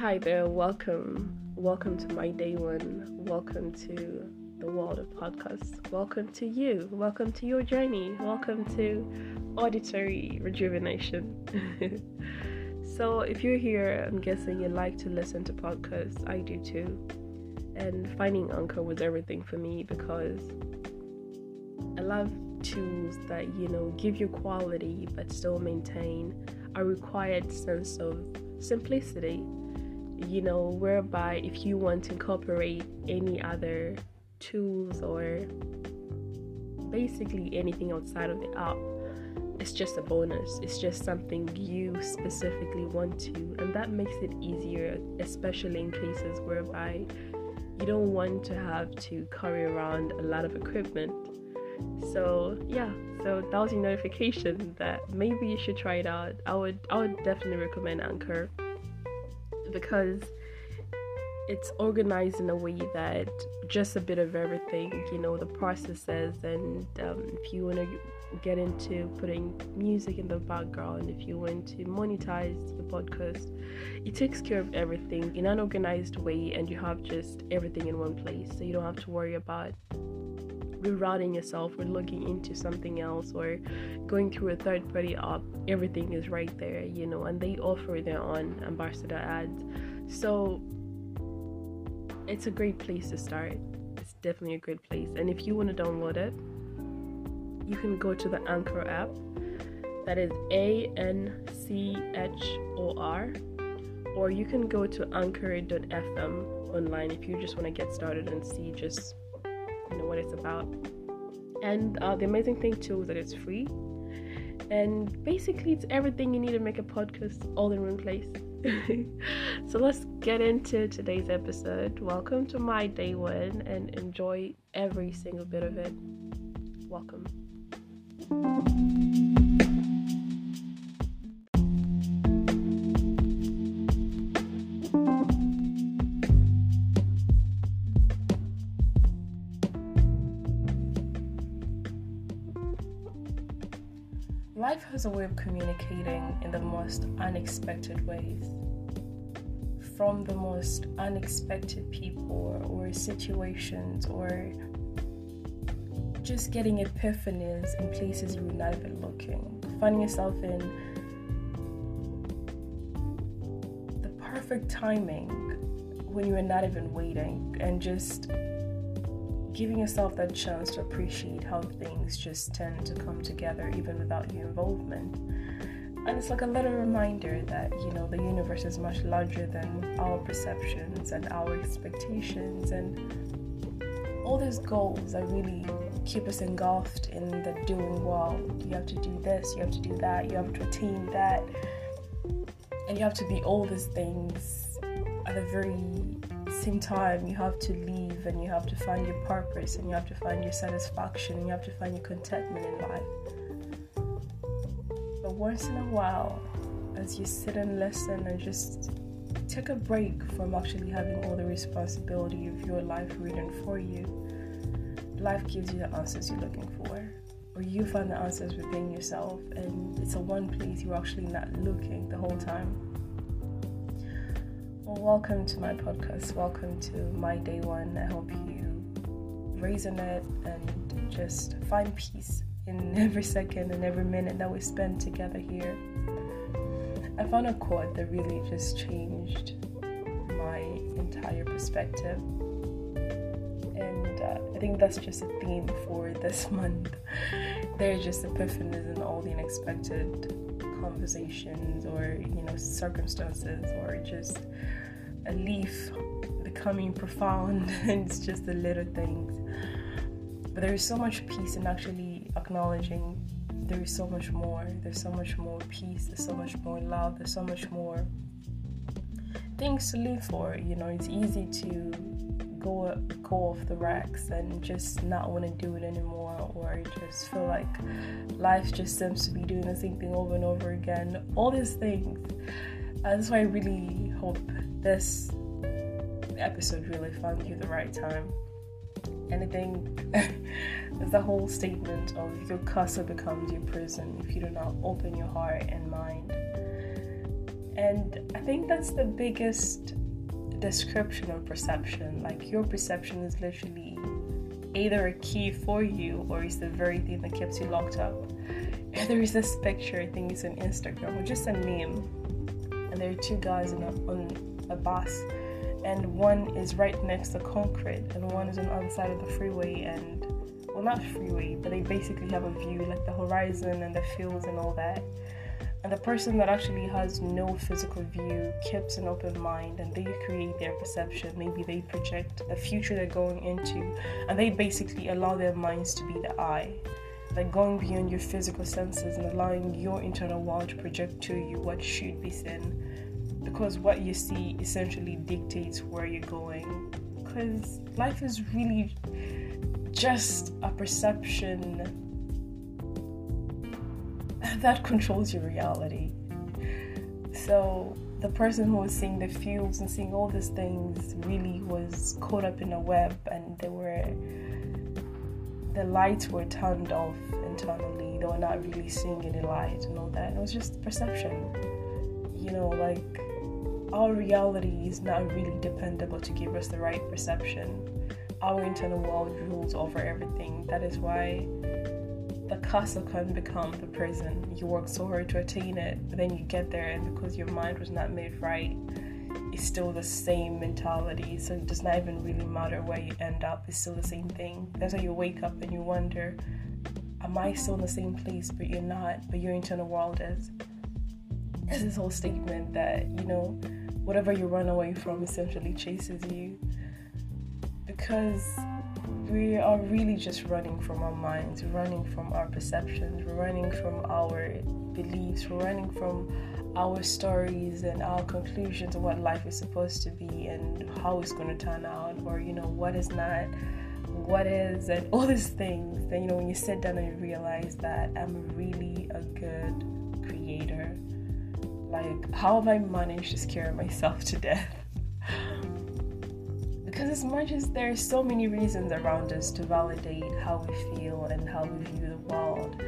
Hi there, welcome. Welcome to my day one. Welcome to the world of podcasts. Welcome to you. Welcome to your journey. Welcome to auditory rejuvenation. so, if you're here, I'm guessing you like to listen to podcasts. I do too. And finding Anchor was everything for me because I love tools that, you know, give you quality but still maintain a required sense of simplicity you know, whereby if you want to incorporate any other tools or basically anything outside of the app, it's just a bonus. It's just something you specifically want to, and that makes it easier, especially in cases whereby you don't want to have to carry around a lot of equipment. So yeah, so that was your notification that maybe you should try it out. I would I would definitely recommend Anchor because it's organized in a way that just a bit of everything, you know, the processes, and um, if you want to get into putting music in the background, if you want to monetize your podcast, it takes care of everything in an organized way, and you have just everything in one place, so you don't have to worry about rerouting yourself or looking into something else or going through a third party app everything is right there you know and they offer their own ambassador ads. So it's a great place to start. It's definitely a great place. And if you want to download it you can go to the anchor app. That is a n c h o r. Or you can go to anchor.fm online if you just want to get started and see just know what it's about. And uh, the amazing thing too is that it's free, and basically it's everything you need to make a podcast all in one place. so let's get into today's episode. Welcome to my day one, and enjoy every single bit of it. Welcome. Life has a way of communicating in the most unexpected ways. From the most unexpected people or situations, or just getting epiphanies in places you would not have been looking. Finding yourself in the perfect timing when you were not even waiting, and just giving yourself that chance to appreciate how things just tend to come together even without your involvement. And it's like a little reminder that, you know, the universe is much larger than our perceptions and our expectations and all these goals that really keep us engulfed in the doing world. You have to do this, you have to do that, you have to attain that, and you have to be all these things at the very same time. You have to leave and you have to find your purpose and you have to find your satisfaction and you have to find your contentment in life. But once in a while, as you sit and listen and just take a break from actually having all the responsibility of your life written for you, life gives you the answers you're looking for. Or you find the answers within yourself, and it's a one place you're actually not looking the whole time. Welcome to my podcast. Welcome to my day one. I hope you raise resonate and just find peace in every second and every minute that we spend together here. I found a quote that really just changed my entire perspective. And uh, I think that's just a theme for this month. There are just epiphanies and all the unexpected conversations or, you know, circumstances or just a leaf becoming profound. It's just the little things. But there is so much peace in actually acknowledging there is so much more. There's so much more peace. There's so much more love. There's so much more things to live for you know. It's easy to go go off the racks and just not want to do it anymore or just feel like life just seems to be doing the same thing over and over again. All these things. That's why i really hope this episode really found you the right time. Anything, I think there's the whole statement of your castle becomes your prison if you do not open your heart and mind. And I think that's the biggest description of perception. Like your perception is literally either a key for you or it's the very thing that keeps you locked up. And There is this picture, I think it's on Instagram, or just a meme, and there are two guys a, on a bus, and one is right next to concrete, and one is on the other side of the freeway, and well, not freeway, but they basically have a view like the horizon and the fields and all that. And the person that actually has no physical view keeps an open mind and they create their perception. Maybe they project the future they're going into and they basically allow their minds to be the eye. Like going beyond your physical senses and allowing your internal world to project to you what should be seen. Because what you see essentially dictates where you're going. Because life is really just a perception that controls your reality. So the person who was seeing the fields and seeing all these things really was caught up in a web and they were the lights were turned off internally. They were not really seeing any light and all that. It was just perception. You know, like our reality is not really dependable to give us the right perception. Our internal world rules over everything. That is why the castle can become the prison. You work so hard to attain it, but then you get there, and because your mind was not made right, it's still the same mentality. So it does not even really matter where you end up, it's still the same thing. That's why you wake up and you wonder, Am I still in the same place? But you're not, but your internal world is. It's this whole statement that, you know, whatever you run away from essentially chases you. Because we are really just running from our minds, running from our perceptions, running from our beliefs, running from our stories and our conclusions of what life is supposed to be and how it's going to turn out, or you know, what is not, what is, and all these things. Then, you know, when you sit down and you realize that I'm really a good like, how have I managed to scare myself to death? Because as much as there are so many reasons around us to validate how we feel and how we view the world,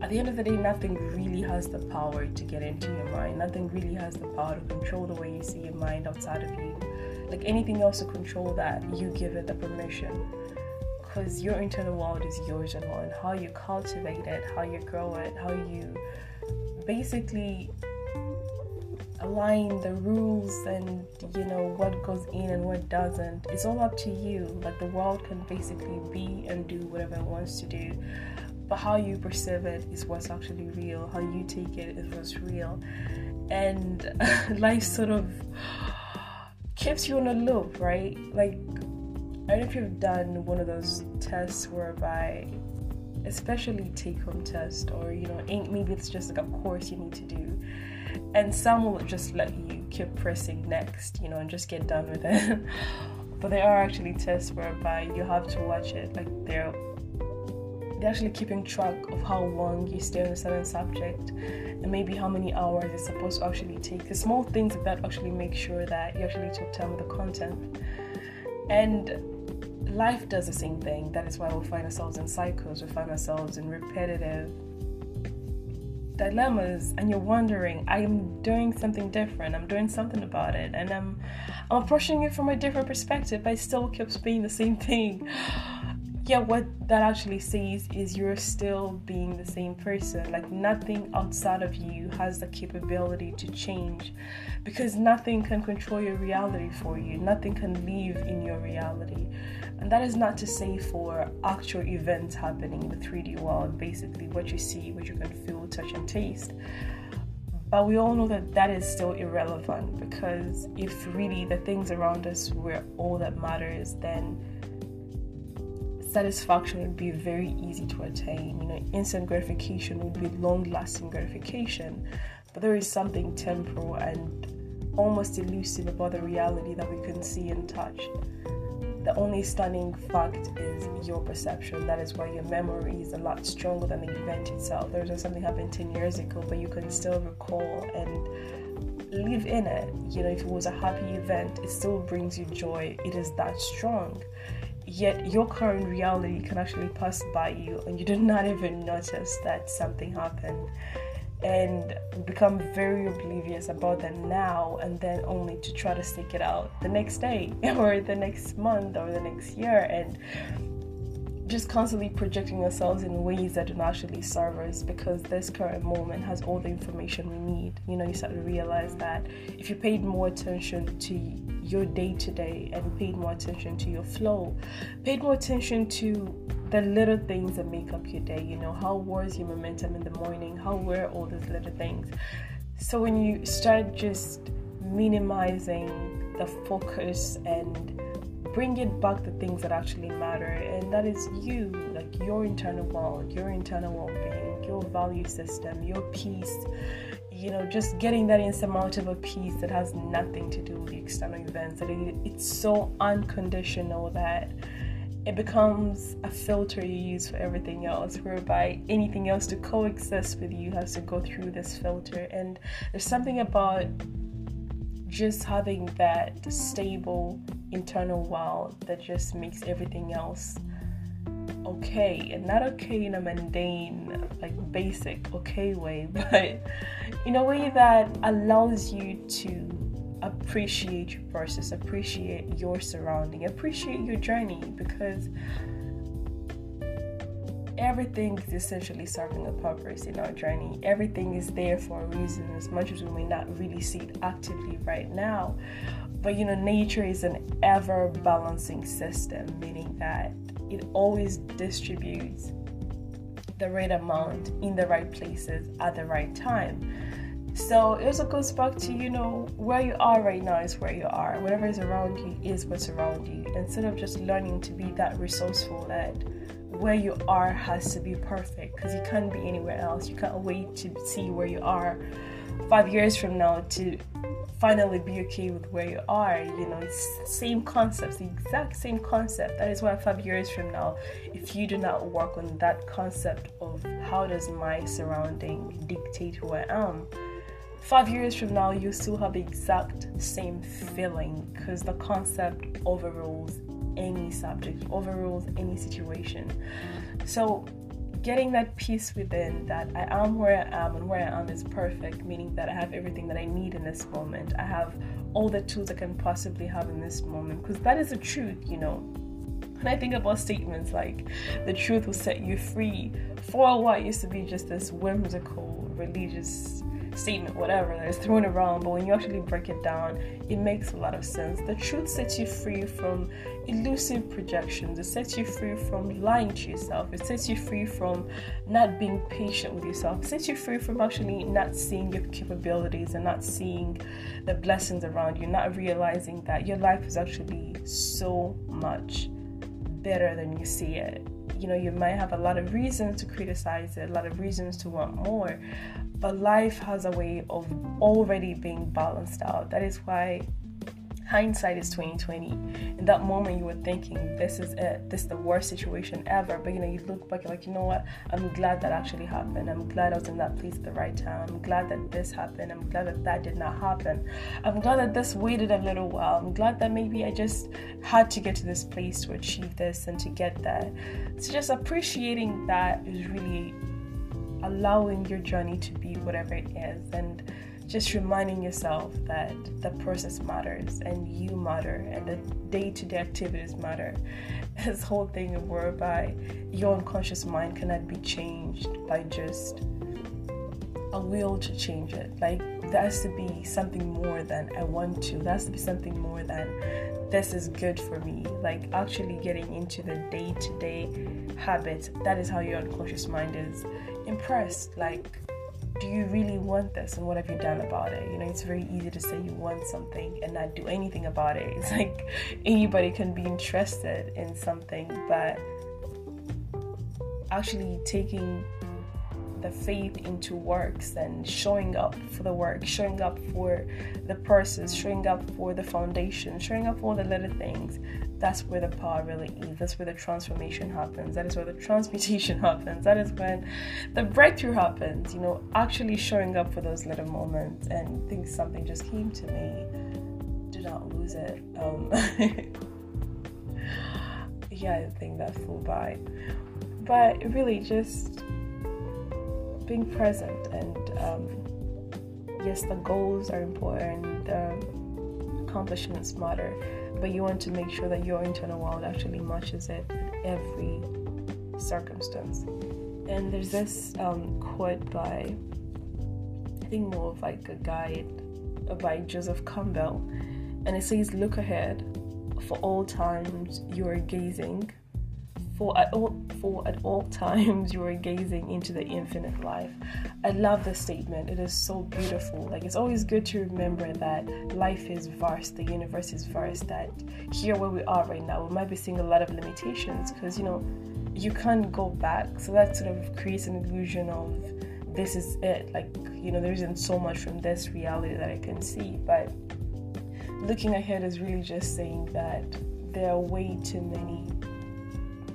at the end of the day, nothing really has the power to get into your mind. Nothing really has the power to control the way you see your mind outside of you. Like anything else to control that, you give it the permission. Because your internal world is yours alone. How you cultivate it, how you grow it, how you basically align the rules and you know what goes in and what doesn't. It's all up to you. Like the world can basically be and do whatever it wants to do. But how you perceive it is what's actually real. How you take it is what's real. And life sort of keeps you on a loop right? Like i don't know if you've done one of those tests whereby especially take home test or you know maybe it's just like a course you need to do and some will just let you keep pressing next, you know, and just get done with it. but there are actually tests whereby you have to watch it, like they're they're actually keeping track of how long you stay on a certain subject and maybe how many hours it's supposed to actually take. The small things that actually make sure that you actually took time with the content. And life does the same thing. That is why we find ourselves in cycles, we find ourselves in repetitive dilemmas and you're wondering i'm doing something different i'm doing something about it and i'm i'm approaching it from a different perspective but it still keeps being the same thing yeah what that actually says is you're still being the same person. Like nothing outside of you has the capability to change because nothing can control your reality for you. Nothing can live in your reality. And that is not to say for actual events happening in the 3D world, basically what you see, what you can feel, touch, and taste. But we all know that that is still irrelevant because if really the things around us were all that matters, then satisfaction would be very easy to attain. You know, instant gratification would be long lasting gratification. But there is something temporal and almost elusive about the reality that we can see and touch the only stunning fact is your perception. That is why your memory is a lot stronger than the event itself. There's something happened 10 years ago, but you can still recall and live in it. You know, if it was a happy event, it still brings you joy. It is that strong. Yet your current reality can actually pass by you and you did not even notice that something happened. and become very oblivious about the now and then only to try to stick it out the next day or the next month or the next year and just constantly projecting ourselves in ways that don't actually serve us because this current moment has all the information we need. You know, you start to realize that if you paid more attention to your day to day and paid more attention to your flow, paid more attention to the little things that make up your day, you know, how was your momentum in the morning, how were all those little things. So when you start just minimizing the focus and bring it back to things that actually matter and that is you like your internal world your internal well-being your value system your peace you know just getting that insurmountable peace that has nothing to do with the external events that it, it's so unconditional that it becomes a filter you use for everything else, whereby anything else to coexist with you has to go through this filter. And there's something about just having that stable internal world that just makes everything else okay and not okay in a mundane like basic okay way but in a way that allows you to appreciate your process appreciate your surrounding appreciate your journey because everything is essentially serving a purpose in our journey. Everything is there for a reason, as much as we may not really see it actively right now. But you know, nature is an ever balancing system, meaning that it always distributes the right amount in the right places at the right time. So it also goes back to, you know, where you are right now is where you are. Whatever is around you is what's around you. Instead of just learning to be that resourceful that where you are has to be perfect because you can't be anywhere else. You can't wait to see where you are five years from now to finally be okay with where you are. You know, it's same concepts, the exact same concept. That is why five years from now, if you do not work on that concept of how does my surrounding dictate who I am, five years from now you still have the exact same feeling because the concept overrules any subject, overrules any situation. So, getting that peace within that I am where I am and where I am is perfect, meaning that I have everything that I need in this moment. I have all the tools I can possibly have in this moment because that is the truth, you know. When I think about statements like the truth will set you free, for a while it used to be just this whimsical religious statement, whatever that is thrown around, but when you actually break it down, it makes a lot of sense. The truth sets you free from elusive projections, it sets you free from lying to yourself, it sets you free from not being patient with yourself, it sets you free from actually not seeing your capabilities and not seeing the blessings around you, not realizing that your life is actually so much better than you see it. You know you might have a lot of reasons to criticize it a lot of reasons to want more but life has a way of already being balanced out. That is why hindsight is 2020 in that moment you were thinking this is it. This is the worst situation ever. But you know you look back you're like you know what? I'm glad that actually happened. I'm glad i was in that place at the right time. I'm glad that this happened. I'm glad that that did not happen. I'm glad that this waited a little while. I'm glad that maybe i just had to get to this place to achieve this and to get that so just appreciating that is really allowing your journey to be whatever it is and just reminding yourself that the process matters and you matter and the day-to-day activities matter. This whole thing whereby your unconscious mind cannot be changed by just a will to change it. Like there has to be something more than i want to. There has to be something more than this is good for me. Like actually getting into the day-to-day habits that is how your unconscious mind is impressed. Like do you really want this? And what have you done about it? You know, it's very easy to say you want something and not do anything about it. It's like anybody can be interested in something, but actually taking the faith into works and showing up for the work, showing up for the process, showing up for the foundation, showing up for the little things that's where the power really is. That's where the transformation happens. That is where the transmutation happens. That is when the breakthrough happens. You know, actually showing up for those little moments and think something just came to me. Do not lose it. Um, yeah, I think that flew by. But really, just being present and um, yes the goals are important the accomplishments matter but you want to make sure that your internal world actually matches it in every circumstance. And there's this um, quote by i think more of like a guide by joseph campbell and it says look ahead. For all times you are gazing for at all for at all times you are gazing into the infinite life. I love this statement. It is so beautiful. Like it's always good to remember that life is vast, the universe is vast, that here where we are right now, we might be seeing a lot of limitations because you know you can't go back. So that sort of creates an illusion of this is it. Like, you know, there isn't so much from this reality that I can see. But looking ahead is really just saying that there are way too many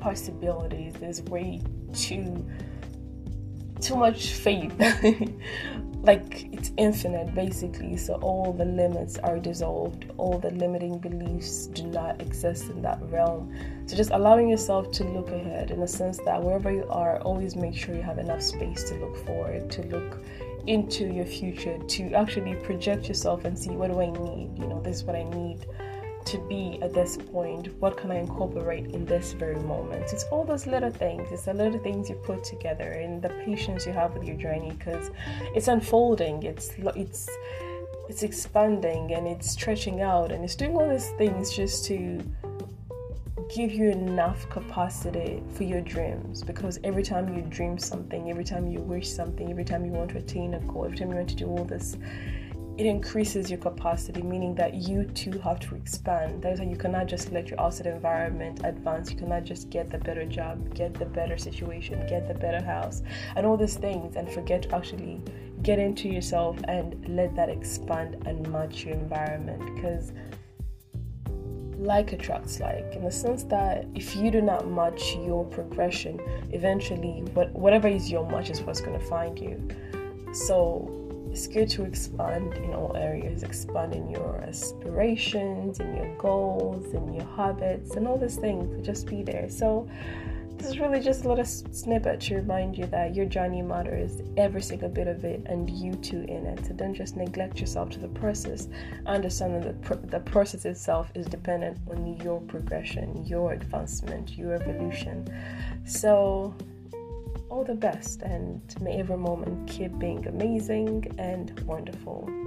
possibilities. There's way too too much faith. like it's infinite basically. So all the limits are dissolved. All the limiting beliefs do not exist in that realm. So just allowing yourself to look ahead in a sense that wherever you are, always make sure you have enough space to look forward, to look into your future, to actually project yourself and see what do I need? You know, this is what I need to be at this point? What can I incorporate in this very moment? It's all those little things. It's the little things you put together and the patience you have with your journey because it's unfolding. It's it's it's expanding and it's stretching out and it's doing all these things just to give you enough capacity for your dreams because every time you dream something, every time you wish something, every time you want to attain a goal, every time you want to do all this it increases your capacity, meaning that you too have to expand. That is why you cannot just let your outside environment advance. You cannot just get the better job, get the better situation, get the better house, and all these things, and forget to actually get into yourself and let that expand and match your environment. Because like attracts like in the sense that if you do not match your progression eventually what, whatever is your match is what's going to find you so it's good to expand in all areas, expand in your aspirations, in your goals, in your habits, and all these things. To just be there. So, this is really just a little snippet to remind you that your journey matters, every single bit of it, and you too in it. So don't just neglect yourself to the process. Understand that the, the process itself is dependent on your progression, your advancement, your evolution. So all the best and may every moment keep being amazing and wonderful.